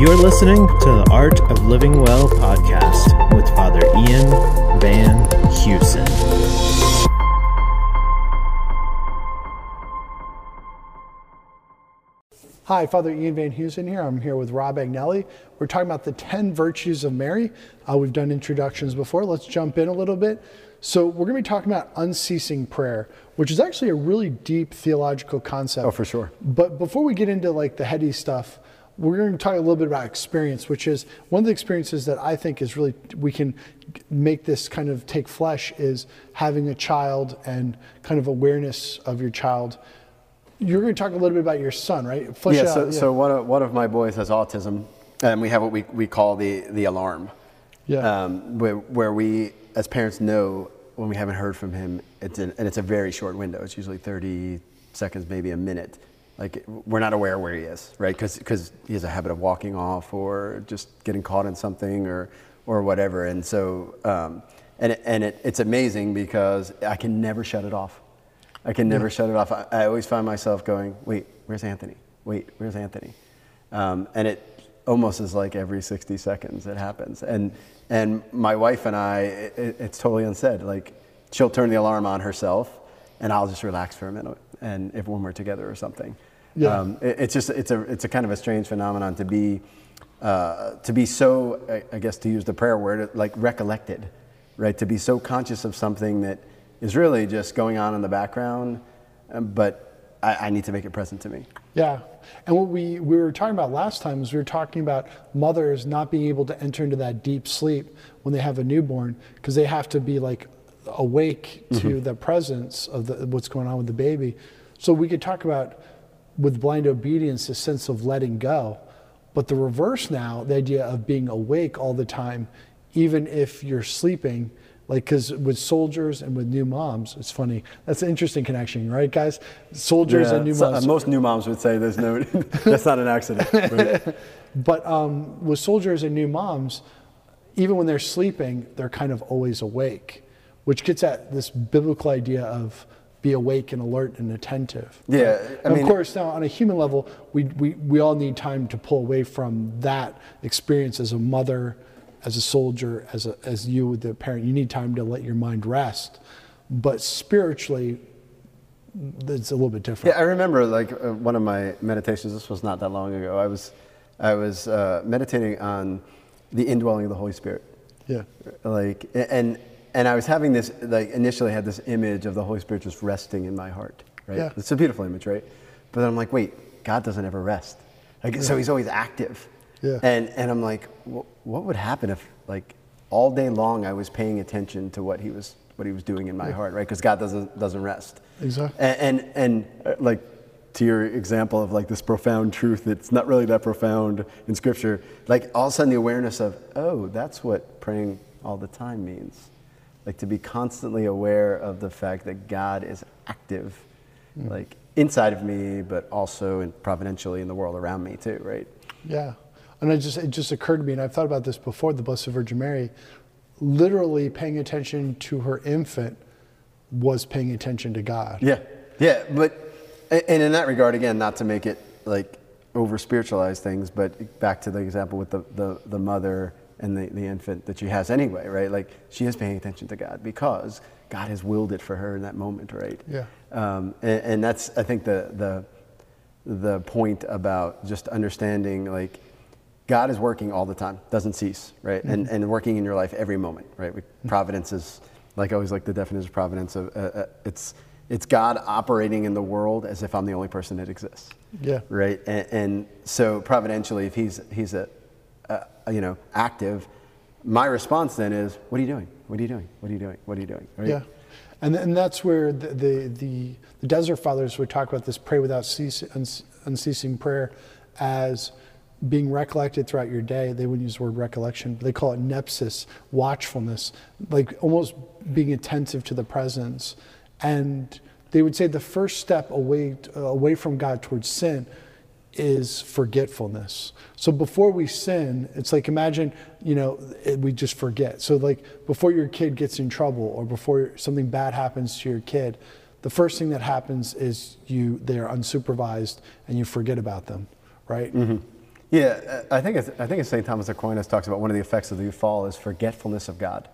You're listening to the Art of Living Well podcast with Father Ian Van Heusen. Hi, Father Ian Van Heusen here. I'm here with Rob Agnelli. We're talking about the 10 virtues of Mary. Uh, we've done introductions before. Let's jump in a little bit. So, we're going to be talking about unceasing prayer, which is actually a really deep theological concept. Oh, for sure. But before we get into like the heady stuff, we're going to talk a little bit about experience, which is one of the experiences that I think is really, we can make this kind of take flesh is having a child and kind of awareness of your child. You're going to talk a little bit about your son, right? Flesh yeah, so, out, so one, of, one of my boys has autism, and we have what we, we call the, the alarm. Yeah. Um, where, where we, as parents, know when we haven't heard from him, it's an, and it's a very short window. It's usually 30 seconds, maybe a minute. Like, we're not aware where he is, right? Because he has a habit of walking off or just getting caught in something or, or whatever. And so, um, and, it, and it, it's amazing because I can never shut it off. I can never shut it off. I, I, always find myself going, wait, where's Anthony? Wait, where's Anthony? Um, and it almost is like every 60 seconds it happens. And, and my wife and I, it, it's totally unsaid. Like, she'll turn the alarm on herself, and I'll just relax for a minute, and if when we're together or something. Yeah. Um, it, it's just, it's a, it's a kind of a strange phenomenon to be, uh, to be so, I, I guess to use the prayer word, like recollected, right? To be so conscious of something that is really just going on in the background, um, but I, I, need to make it present to me. Yeah. And what we, we were talking about last time is we were talking about mothers not being able to enter into that deep sleep when they have a newborn because they have to be like awake to mm-hmm. the presence of the, what's going on with the baby. So we could talk about with blind obedience a sense of letting go. But the reverse now, the idea of being awake all the time, even if you're sleeping, like because with soldiers and with new moms it's funny that's an interesting connection right guys soldiers yeah, and new so, moms uh, most new moms would say there's no that's not an accident but um, with soldiers and new moms even when they're sleeping they're kind of always awake which gets at this biblical idea of be awake and alert and attentive. Yeah, I mean, of course, now on a human level, we, we, we all need time to pull away from that experience as a mother, as a soldier, as, a, as you, the parent, you need time to let your mind rest. But spiritually, it's a little bit different. Yeah, I remember like uh, one of my meditations. This was not that long ago. I was, I was uh, meditating on the indwelling of the Holy Spirit. Yeah. Like, and and I was having this like initially had this image of the Holy Spirit just resting in my heart. Right. Yeah. It's a beautiful image, right? But then I'm like, wait, God doesn't ever rest. Like, yeah. so He's always active. Yeah. And, and I'm like, what would happen if, like, all day long I was paying attention to what he was, what he was doing in my yeah. heart, right? Because God doesn't, doesn't rest. Exactly. And, and, and uh, like, to your example of like this profound truth that's not really that profound in scripture, like all of a sudden the awareness of, oh, that's what praying all the time means. Like to be constantly aware of the fact that God is active, mm. like inside of me, but also in, providentially in the world around me too, right? Yeah. And it just, it just occurred to me, and I've thought about this before, the Blessed Virgin Mary, literally paying attention to her infant was paying attention to God. Yeah, yeah, but, and in that regard, again, not to make it like over spiritualize things, but back to the example with the, the, the mother and the, the infant that she has anyway, right? Like she is paying attention to God because God has willed it for her in that moment, right? Yeah. Um, and, and that's, I think, the, the, the point about just understanding like God is working all the time, doesn't cease, right? Mm-hmm. And, and working in your life every moment, right? Providence is, like I always like the definition of providence, of, uh, uh, it's, it's God operating in the world as if I'm the only person that exists. Yeah. Right? And, and so providentially, if he's, he's a, a, you know, active, my response then is, what are you doing? What are you doing? What are you doing? What are you doing? Yeah. And, and that's where the, the, the, the Desert Fathers would talk about this pray without cease, unceasing prayer as being recollected throughout your day. They wouldn't use the word recollection, but they call it nepsis, watchfulness, like almost being attentive to the presence. And they would say the first step away, away from God towards sin is forgetfulness. So before we sin, it's like imagine, you know, it, we just forget. So like before your kid gets in trouble or before something bad happens to your kid, the first thing that happens is you they are unsupervised and you forget about them, right? Mm-hmm. Yeah, I think it's, I think it's St. Thomas Aquinas talks about one of the effects of the fall is forgetfulness of God.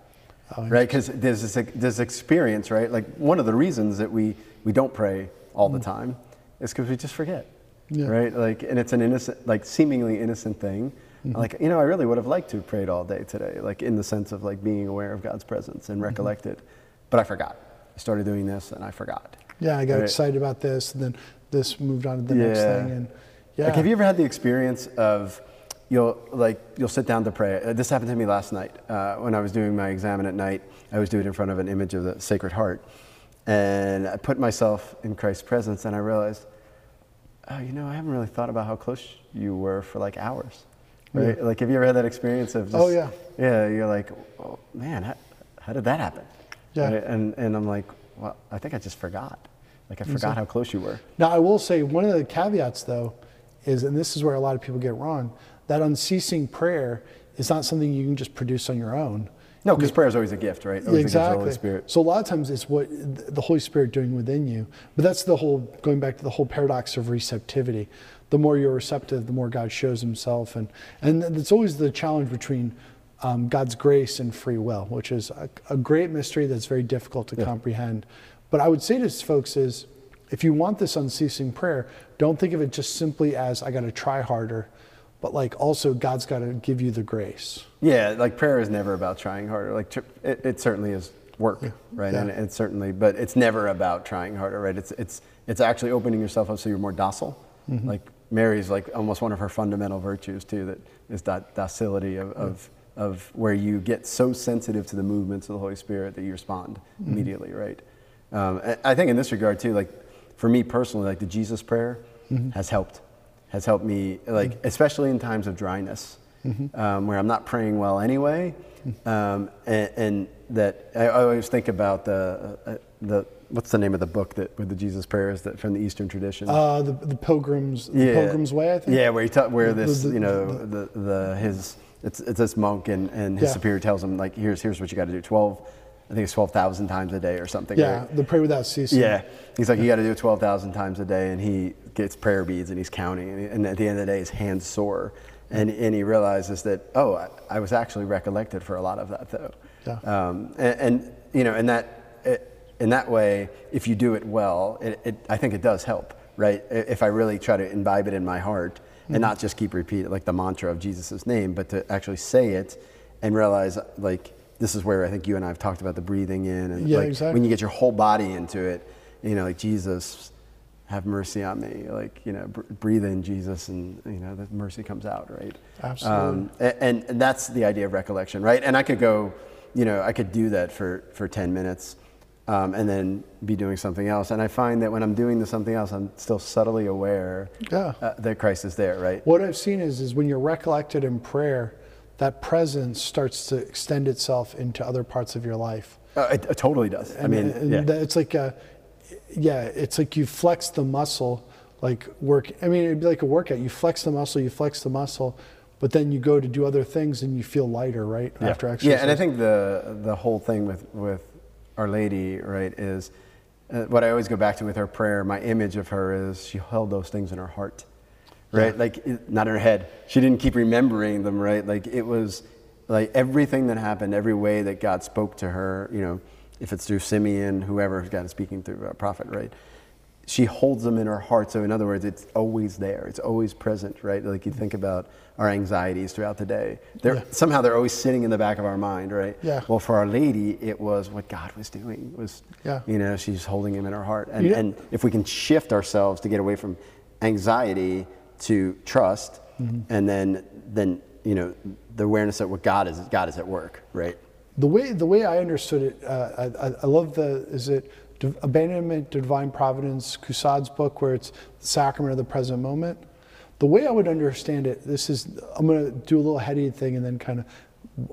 Oh, right? Because there's this, this experience, right? Like one of the reasons that we, we don't pray all the time is because we just forget, Mm. Yeah. right? Like, and it's an innocent, like seemingly innocent thing. Mm-hmm. Like, you know, I really would have liked to have prayed all day today, like in the sense of like being aware of God's presence Mm-hmm. and recollected, but I forgot. I started doing this and I forgot. Yeah, I got Right. excited about this, and then this moved on to the next thing, and yeah. Like, have you ever had the experience of you'll like you'll sit down to pray? Uh, This happened to me last night uh, when I was doing my exam at night. I was doing it in front of an image of the Sacred Heart, and I put myself in Christ's presence, and I realized, oh, you know, I haven't really thought about how close you were for like hours, right? Like, have you ever had that experience of? Just, Oh, yeah. Yeah, you're like, oh, man, how, how did that happen? Yeah. Right? And and I'm like, well, I think I just forgot. Like I forgot how close you were. Now, I will say one of the caveats, though, is, and this is where a lot of people get wrong, that unceasing prayer is not something you can just produce on your own. No, because prayer is always a gift, right? Always a gift of the Holy Spirit. So a lot of times it's what the Holy Spirit doing within you. But that's the whole going back to the whole paradox of receptivity. The more you're receptive, the more God shows Himself, and and it's always the challenge between um, God's grace and free will, which is a, a great mystery that's very difficult to comprehend. But I would say to folks is, if you want this unceasing prayer, don't think of it just simply as I got to try harder, but like also God's got to give you the grace. Yeah, like prayer is never about trying harder. Like tr- it, it certainly is work, right? Yeah. And it's certainly, but it's never about trying harder, right? It's it's it's actually opening yourself up so you're more docile. Mm-hmm. Like Mary's like almost one of her fundamental virtues too. That is that docility of. of of where you get so sensitive to the movements of the Holy Spirit that you respond Mm-hmm. immediately, right? Um, I think in this regard too, like for me personally, like the Jesus prayer Mm-hmm. has helped, has helped me, like especially in times of dryness, Mm-hmm. um, where I'm not praying well anyway, um, and, and that I always think about the uh, the what's the name of the book that with the Jesus prayers that from the Eastern tradition. Uh, the, the Pilgrim's the Pilgrim's Way, I think. Yeah, where he ta- where The- this, the- you know, the, the his it's, it's this monk and, and his Yeah. superior tells him like here's here's what you got to do twelve, I think it's twelve thousand times a day or something. Yeah, right? the pray without ceasing. Yeah, he's like you got to do it twelve thousand times a day, and he gets prayer beads and he's counting, and, and at the end of the day his hands sore, and and he realizes that oh I, I was actually recollected for a lot of that though. Yeah. Um, and, and you know, and that in that way, if you do it well, it, it, I think it does help, right? If I really try to imbibe it in my heart and not just keep repeating like the mantra of Jesus' name, but to actually say it and realize like this is where I think you and I have talked about the breathing in and Yeah, like exactly. when you get your whole body into it, you know, like Jesus, have mercy on me. Like, you know, br- breathe in Jesus and, you know, the mercy comes out, right? Absolutely. Um, and, and that's the idea of recollection, right? And I could go, you know, I could do that for, for 10 minutes um, and then be doing something else. And I find that when I'm doing the something else, I'm still subtly aware Yeah. uh, that Christ is there, right? What I've seen is, is when you're recollected in prayer, that presence starts to extend itself into other parts of your life. Uh, it, it totally does. I mean, and yeah. it's like a, yeah, it's like you flex the muscle, like work. I mean, it'd be like a workout. You flex the muscle, you flex the muscle, but then you go to do other things and you feel lighter, right? yeah. After exercise. Yeah, and I think the the whole thing with with Our Lady, right, is uh, what I always go back to with her prayer. My image of her is she held those things in her heart, right? Yeah. Like it- not in her head. She didn't keep remembering them, right? Like it was like everything that happened, every way that God spoke to her. You know, if it's through Simeon, whoever God is speaking through a prophet, right? she holds them in her heart. So in other words, it's always there. It's always present, right? Like you think about our anxieties throughout the day. They're Yeah. somehow they're always sitting in the back of our mind, right? Yeah. Well, for Our Lady, it was what God was doing. It was Yeah. you know, she's holding him in her heart. And know- and if we can shift ourselves to get away from anxiety to trust Mm-hmm. and then then you know, the awareness that what God is God is at work, right? The way the way I understood it, uh, I, I- love the is it abandonment to divine providence, Caussade's book, where it's the sacrament of the present moment. The way I would understand it, this is I'm going to do a little heady thing and then kind of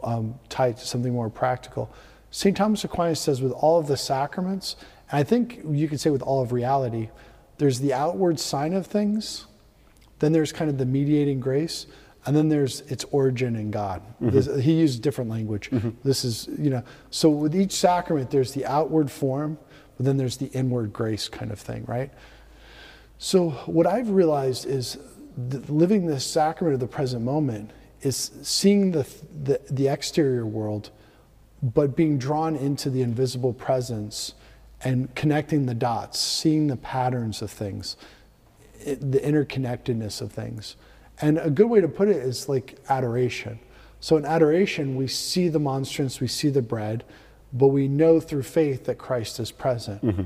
um, tie it to something more practical. St. Thomas Aquinas says with all of the sacraments, and I think you could say with all of reality, there's the outward sign of things, then there's kind of the mediating grace, and then there's its origin in God. Mm-hmm. This, he used different language. Mm-hmm. This is, you know, so with each sacrament, there's the outward form, but then there's the inward grace kind of thing, right? So what I've realized is living the sacrament of the present moment is seeing the, the, the exterior world, but being drawn into the invisible presence and connecting the dots, seeing the patterns of things, it, the interconnectedness of things. And a good way to put it is like adoration. So in adoration, we see the monstrance, we see the bread, but we know through faith that Christ is present. Mm-hmm.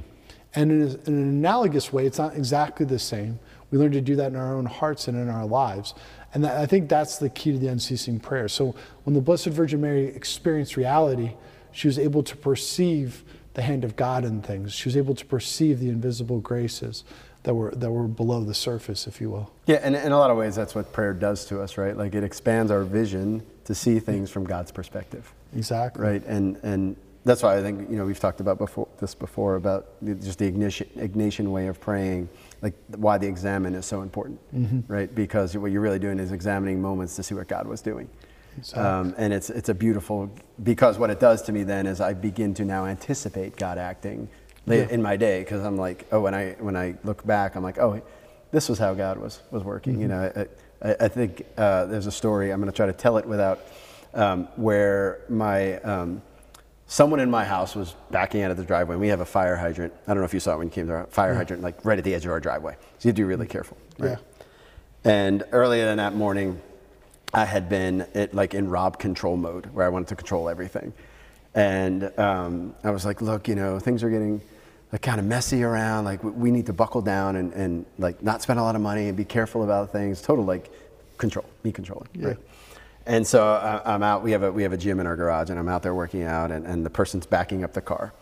And in, a- in an analogous way, it's not exactly the same. We learn to do that in our own hearts and in our lives. And that, I think that's the key to the unceasing prayer. So when the Blessed Virgin Mary experienced reality, she was able to perceive the hand of God in things. She was able to perceive the invisible graces that were, that were below the surface, if you will. Yeah, and in a lot of ways, that's what prayer does to us, right? Like it expands our vision to see things from God's perspective, Exactly. right? And and that's why I think you know we've talked about before this before about just the ignition Ignatian way of praying, like why the examine is so important, right? Because what you're really doing is examining moments to see what God was doing. Um, and it's it's a beautiful because what it does to me then is I begin to now anticipate God acting late in my day because I'm like oh when I when I look back I'm like oh this was how God was was working you know I, I, I think uh, there's a story I'm going to try to tell it without um, where my um, someone in my house was backing out of the driveway and we have a fire hydrant I don't know if you saw it when you came to our fire hydrant like right at the edge of our driveway so you have to be really careful right? Yeah. And earlier in that morning, I had been it, like in Rob control mode, where I wanted to control everything. And um, I was like, look, you know, things are getting like kind of messy around. Like we- need to buckle down and, and like not spend a lot of money and be careful about things. Total like control, me controlling. Yeah. Right? And so I, I'm out. We have a we have a gym in our garage, and I'm out there working out, and, and the person's backing up the car,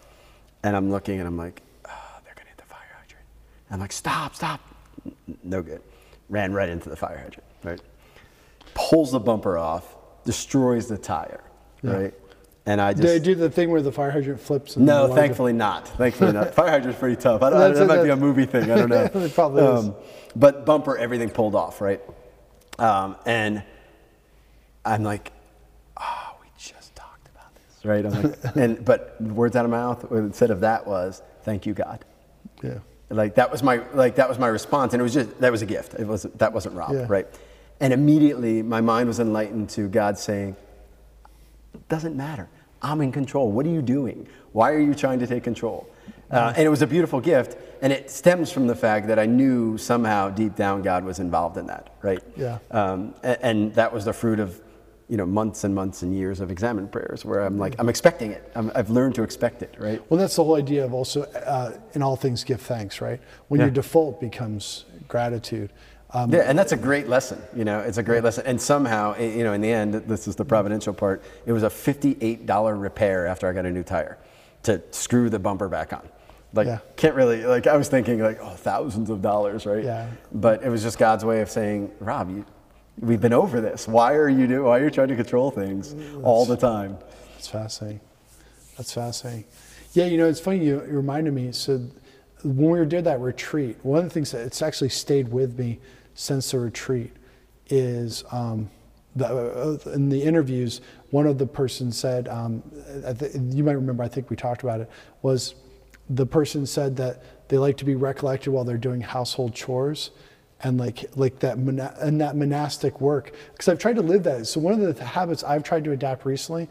and I'm looking, and I'm like, oh, they're gonna hit the fire hydrant. I'm like, stop, stop. No good. Ran right into the fire hydrant. Right. Pulls the bumper off, destroys the tire. Right. And I just I do the thing where the fire hydrant flips? And no, thankfully not. Thankfully not. Fire hydrant's pretty tough. I don't, I that might be a movie thing. I don't know. Um, It probably is. But bumper, everything pulled off, right? Um, and I'm like, oh, we just talked about this, right? I'm like, and but words out of my mouth instead of that was, thank you, God. Yeah. Like that was my like that was my response, and it was just that was a gift. It wasn't that wasn't Rob, Yeah. right? And immediately my mind was enlightened to God saying, doesn't matter. I'm in control. What are you doing? Why are you trying to take control? Uh, and it was a beautiful gift, and it stems from the fact that I knew somehow deep down God was involved in that, right? Yeah. Um, and, and that was the fruit of, you know, months and months and years of examined prayers, where I'm like, I'm expecting it. I'm, I've learned to expect it, right? Well, that's the whole idea of also, uh, in all things, give thanks, right? When Yeah. your default becomes gratitude. Um, Yeah, and that's a great lesson. You know, it's a great lesson. And somehow, eh, you know, in the end, this is the mm-hmm. providential part. It was a fifty-eight dollar repair after I got a new tire to screw the bumper back on. Like, Yeah. can't really. Like, I was thinking like, oh, thousands of dollars, right? Yeah. But it was just God's way of saying, Rob, you, we've been over this. Why are you do? Why are you trying to control things mm, all the time? That's fascinating. That's fascinating. Yeah, you know, it's funny. You, you reminded me. So when we did that retreat, one of the things that it's actually stayed with me since the retreat is um, the, uh, in the interviews. One of the persons said, um, you might remember. I think we talked about it. Was the person said that they like to be recollected while they're doing household chores and like like that mona- and that monastic work because I've tried to live that. So one of the habits I've tried to adapt recently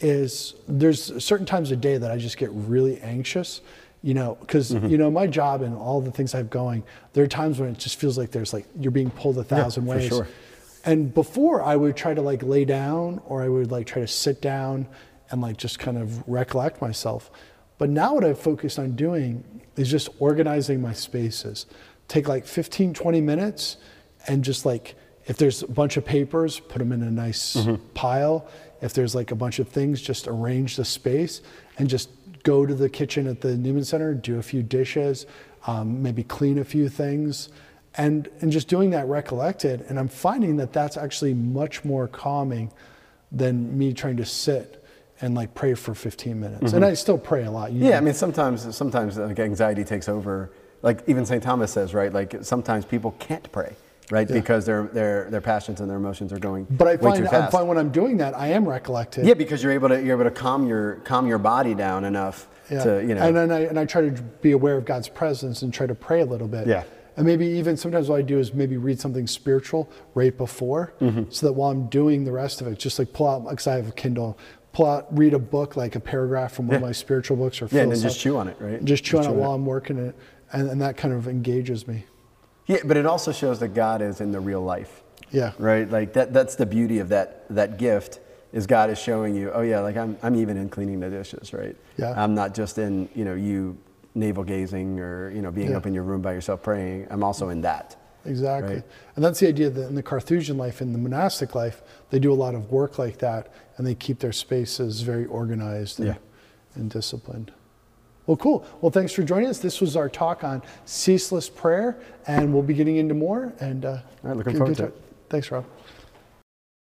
is there's certain times of day that I just get really anxious, you know, because mm-hmm. you know my job and all the things I've going. There are times when it just feels like there's like you're being pulled a thousand for ways. sure. And before I would try to like lay down or I would like try to sit down and like just kind of recollect myself. But now what I've focused on doing is just organizing my spaces. Take like 15, 20 minutes and just like, if there's a bunch of papers, put them in a nice mm-hmm. pile. If there's like a bunch of things, just arrange the space and just go to the kitchen at the Newman Center, do a few dishes, um, maybe clean a few things and and just doing that recollected and i'm finding that that's actually much more calming than me trying to sit and like pray for 15 minutes and i still pray a lot you Yeah, know. I mean, sometimes sometimes like anxiety takes over. Like even St. Thomas says, right? Like sometimes people can't pray, right? Because their their their passions and their emotions are going but i find i find when i'm doing that i am recollected yeah, because you're able to you're able to calm your calm your body down enough Yeah. to you know. and then I, and I try to be aware of god's presence and try to pray a little bit Yeah. And maybe even sometimes what I do is maybe read something spiritual right before, Mm-hmm. so that while I'm doing the rest of it, just like pull out, because I have a Kindle, pull out, read a book, like a paragraph from one of my spiritual books or Yeah, and then just chew on it, right? Just chew on it chew while I'm working it, and, and that kind of engages me. Yeah, but it also shows that God is in the real life. Yeah. Right? Like that that's the beauty of that that gift is God is showing you, oh yeah, like I'm I'm even in cleaning the dishes, right? Yeah. I'm not just in, you know, you navel gazing or, you know, being Yeah. up in your room by yourself praying. I'm also in that. Exactly. Right. And that's the idea that in the Carthusian life, in the monastic life, they do a lot of work like that and they keep their spaces very organized and, Yeah. and disciplined. Well, cool. Well, thanks for joining us. This was our talk on ceaseless prayer, and we'll be getting into more. And uh, All right, looking forward to it. Thanks, Rob.